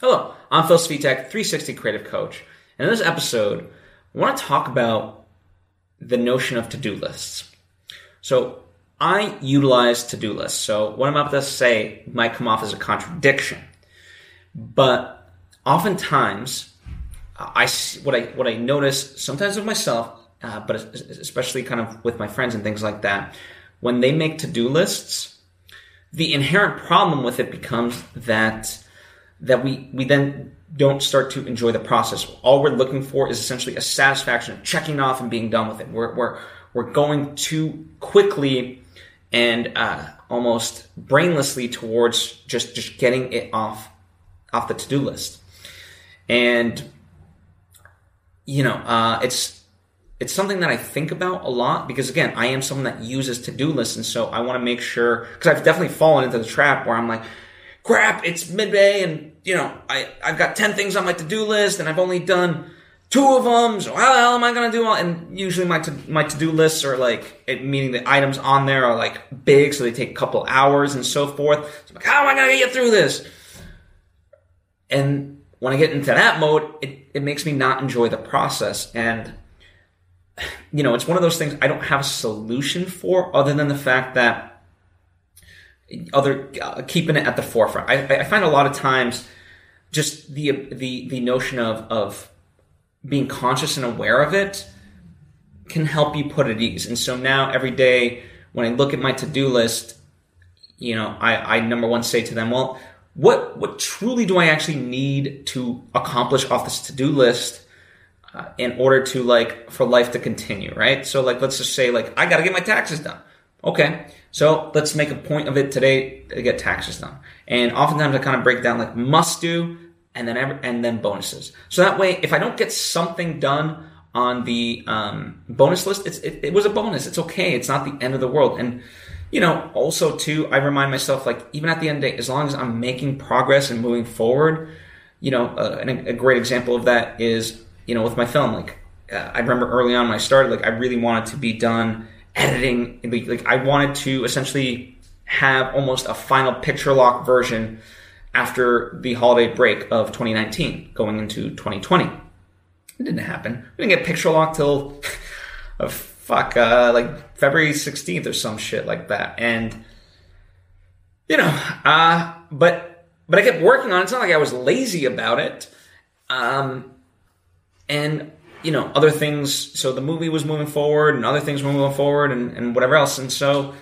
Hello, I'm Phil Svitek, 360 Creative Coach. And in this episode, I want to talk about the notion of to-do lists. So I utilize to-do lists. So what I'm about to say might come off as a contradiction, but oftentimes I what I what I notice sometimes with myself, uh, but especially kind of with my friends and things like that, when they make to-do lists, the inherent problem with it becomes that that we we then don't start to enjoy the process. All we're looking for is essentially a satisfaction of checking off and being done with it. We're we're we're going too quickly and uh, almost brainlessly towards just just getting it off off the to do list, and you know uh, it's it's something that I think about a lot because again, I am someone that uses to do lists, and so I want to make sure because I've definitely fallen into the trap where I'm like crap, it's midday and, you know, I, I've got 10 things on my to-do list and I've only done two of them. So how the hell am I going to do all? And usually my to, my to-do lists are like, meaning the items on there are like big, so they take a couple hours and so forth. So I'm like, how am I going to get through this? And when I get into that mode, it, it makes me not enjoy the process. And, you know, it's one of those things I don't have a solution for other than the fact that other uh, keeping it at the forefront. I, I find a lot of times just the the the notion of of being conscious and aware of it can help you put at ease. And so now every day when I look at my to do list, you know, I, I number one say to them, well, what what truly do I actually need to accomplish off this to do list? Uh, in order to like for life to continue, right? So like let's just say like I got to get my taxes done. Okay, so let's make a point of it today to get taxes done. And oftentimes I kind of break down like must do and then and then bonuses. So that way, if I don't get something done on the um, bonus list, it's it, it was a bonus. It's okay. It's not the end of the world. And you know, also too, I remind myself like even at the end of the day, as long as I'm making progress and moving forward, you know, uh, a great example of that is you know with my film. Like uh, I remember early on when I started, like I really wanted to be done editing. Like I wanted to essentially have almost a final picture lock version after the holiday break of 2019 going into 2020. It didn't happen. We didn't get picture lock till uh, fuck uh, like February 16th or some shit like that. And you know, uh, but but I kept working on it. It's not like I was lazy about it. Um, and you know, other things. So the movie was moving forward and other things were moving forward and, and whatever else. And so,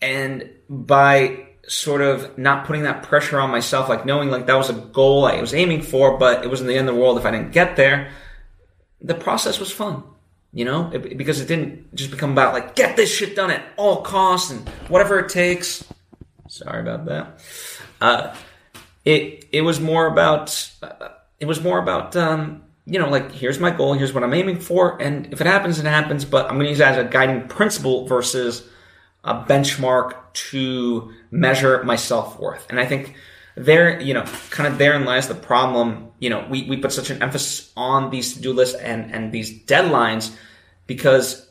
and by sort of not putting that pressure on myself, like knowing like that was a goal I was aiming for, but it wasn't the end of the world if I didn't get there, the process was fun, you know, it, because it didn't just become about like, get this shit done at all costs and whatever it takes. Sorry about that. Uh, it, it was more about, uh, it was more about, um, you know, like here's my goal, here's what I'm aiming for, and if it happens, it happens. But I'm going to use that as a guiding principle versus a benchmark to measure my self worth. And I think there, you know, kind of therein lies the problem. You know, we, we put such an emphasis on these to do lists and and these deadlines because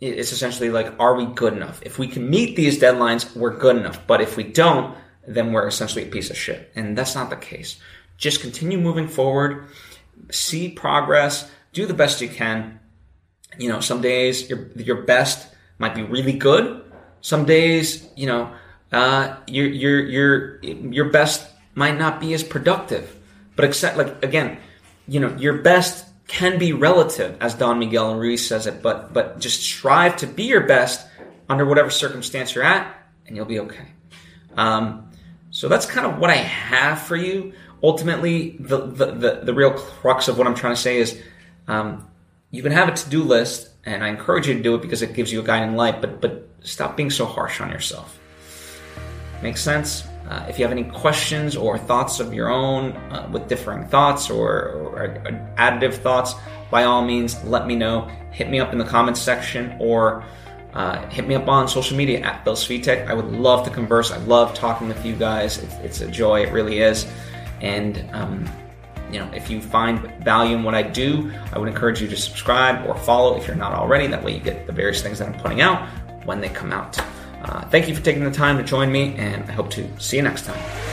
it's essentially like, are we good enough? If we can meet these deadlines, we're good enough. But if we don't, then we're essentially a piece of shit. And that's not the case. Just continue moving forward see progress, do the best you can. You know, some days your your best might be really good. Some days, you know, uh, your your your your best might not be as productive. But except like again, you know, your best can be relative, as Don Miguel and Ruiz says it. But but just strive to be your best under whatever circumstance you're at, and you'll be okay. Um, so that's kind of what I have for you ultimately, the, the, the, the, real crux of what I'm trying to say is um, you can have a to do list, and I encourage you to do it because it gives you a guiding light, but, but stop being so harsh on yourself. Makes sense? Uh, if you have any questions or thoughts of your own uh, with differing thoughts or, or, or, additive thoughts, by all means, let me know. Hit me up in the comments section or uh, hit me up on social media at Phil Svitek. I would love to converse. I love talking with you guys. It's, it's a joy. It really is. And um, you know, if you find value in what I do, I would encourage you to subscribe or follow if you're not already. That way, you get the various things that I'm putting out when they come out. Uh, thank you for taking the time to join me, and I hope to see you next time.